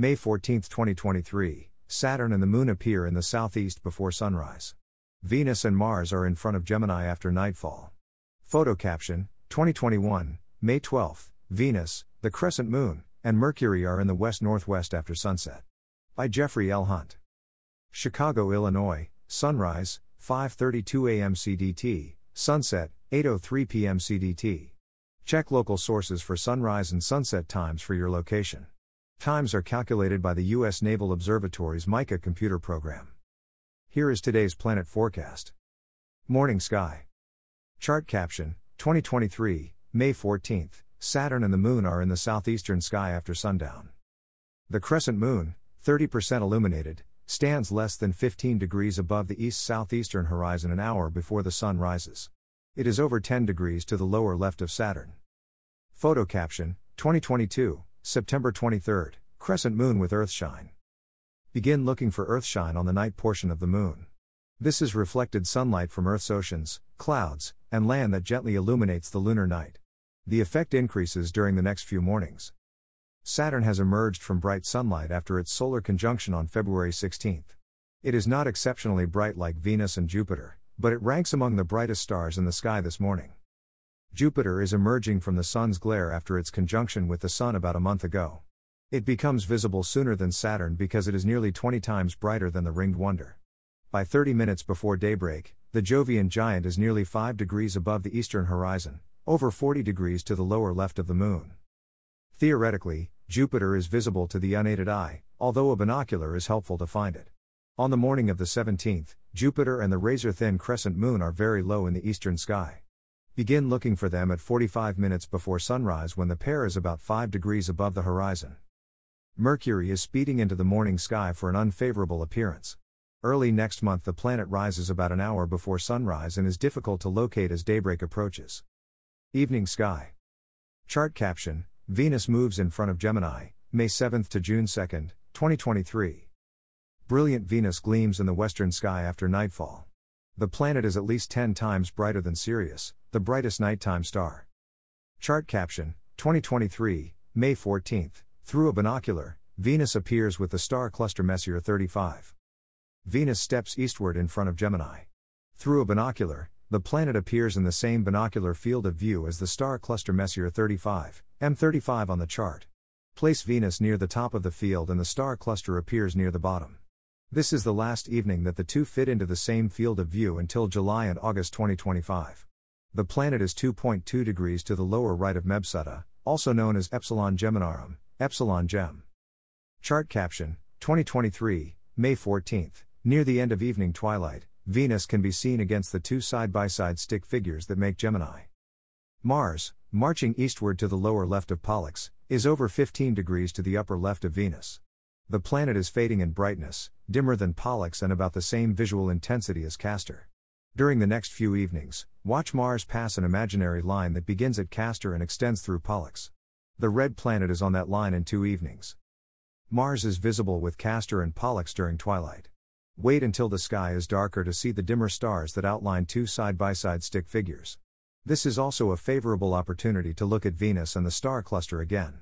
May 14, 2023, Saturn and the Moon appear in the southeast before sunrise. Venus and Mars are in front of Gemini after nightfall. Photo caption 2021, May 12, Venus, the crescent moon, and Mercury are in the west northwest after sunset. By Jeffrey L. Hunt. Chicago, Illinois, sunrise, 5:32 a.m. CDT, sunset, 8:03 p.m. CDT. Check local sources for sunrise and sunset times for your location. Times are calculated by the U.S. Naval Observatory's MICA computer program. Here is today's planet forecast. Morning sky. Chart caption 2023, May 14th, Saturn and the Moon are in the southeastern sky after sundown. The crescent moon, 30% illuminated, stands less than 15 degrees above the east southeastern horizon an hour before the sun rises. It is over 10 degrees to the lower left of Saturn. Photo caption 2022, September 23, crescent moon with earthshine. Begin looking for earthshine on the night portion of the moon. This is reflected sunlight from Earth's oceans, clouds, and land that gently illuminates the lunar night. The effect increases during the next few mornings. Saturn has emerged from bright sunlight after its solar conjunction on February 16. It is not exceptionally bright like Venus and Jupiter, but it ranks among the brightest stars in the sky this morning. Jupiter is emerging from the Sun's glare after its conjunction with the Sun about a month ago. It becomes visible sooner than Saturn because it is nearly 20 times brighter than the ringed wonder. By 30 minutes before daybreak, the Jovian giant is nearly 5 degrees above the eastern horizon, over 40 degrees to the lower left of the Moon. Theoretically, Jupiter is visible to the unaided eye, although a binocular is helpful to find it. On the morning of the 17th, Jupiter and the razor thin crescent moon are very low in the eastern sky. Begin looking for them at 45 minutes before sunrise when the pair is about 5 degrees above the horizon. Mercury is speeding into the morning sky for an unfavorable appearance. Early next month, the planet rises about an hour before sunrise and is difficult to locate as daybreak approaches. Evening sky. Chart caption Venus moves in front of Gemini, May 7 to June 2, 2023. Brilliant Venus gleams in the western sky after nightfall. The planet is at least 10 times brighter than Sirius, the brightest nighttime star. Chart caption 2023, May 14. Through a binocular, Venus appears with the star cluster Messier 35. Venus steps eastward in front of Gemini. Through a binocular, the planet appears in the same binocular field of view as the star cluster Messier 35, M35 on the chart. Place Venus near the top of the field and the star cluster appears near the bottom. This is the last evening that the two fit into the same field of view until July and August 2025. The planet is 2.2 degrees to the lower right of Mebsuta, also known as Epsilon Geminorum, Epsilon Gem. Chart caption 2023, May 14th, near the end of evening twilight, Venus can be seen against the two side by side stick figures that make Gemini. Mars, marching eastward to the lower left of Pollux, is over 15 degrees to the upper left of Venus. The planet is fading in brightness, dimmer than Pollux and about the same visual intensity as Castor. During the next few evenings, watch Mars pass an imaginary line that begins at Castor and extends through Pollux. The red planet is on that line in two evenings. Mars is visible with Castor and Pollux during twilight. Wait until the sky is darker to see the dimmer stars that outline two side by side stick figures. This is also a favorable opportunity to look at Venus and the star cluster again.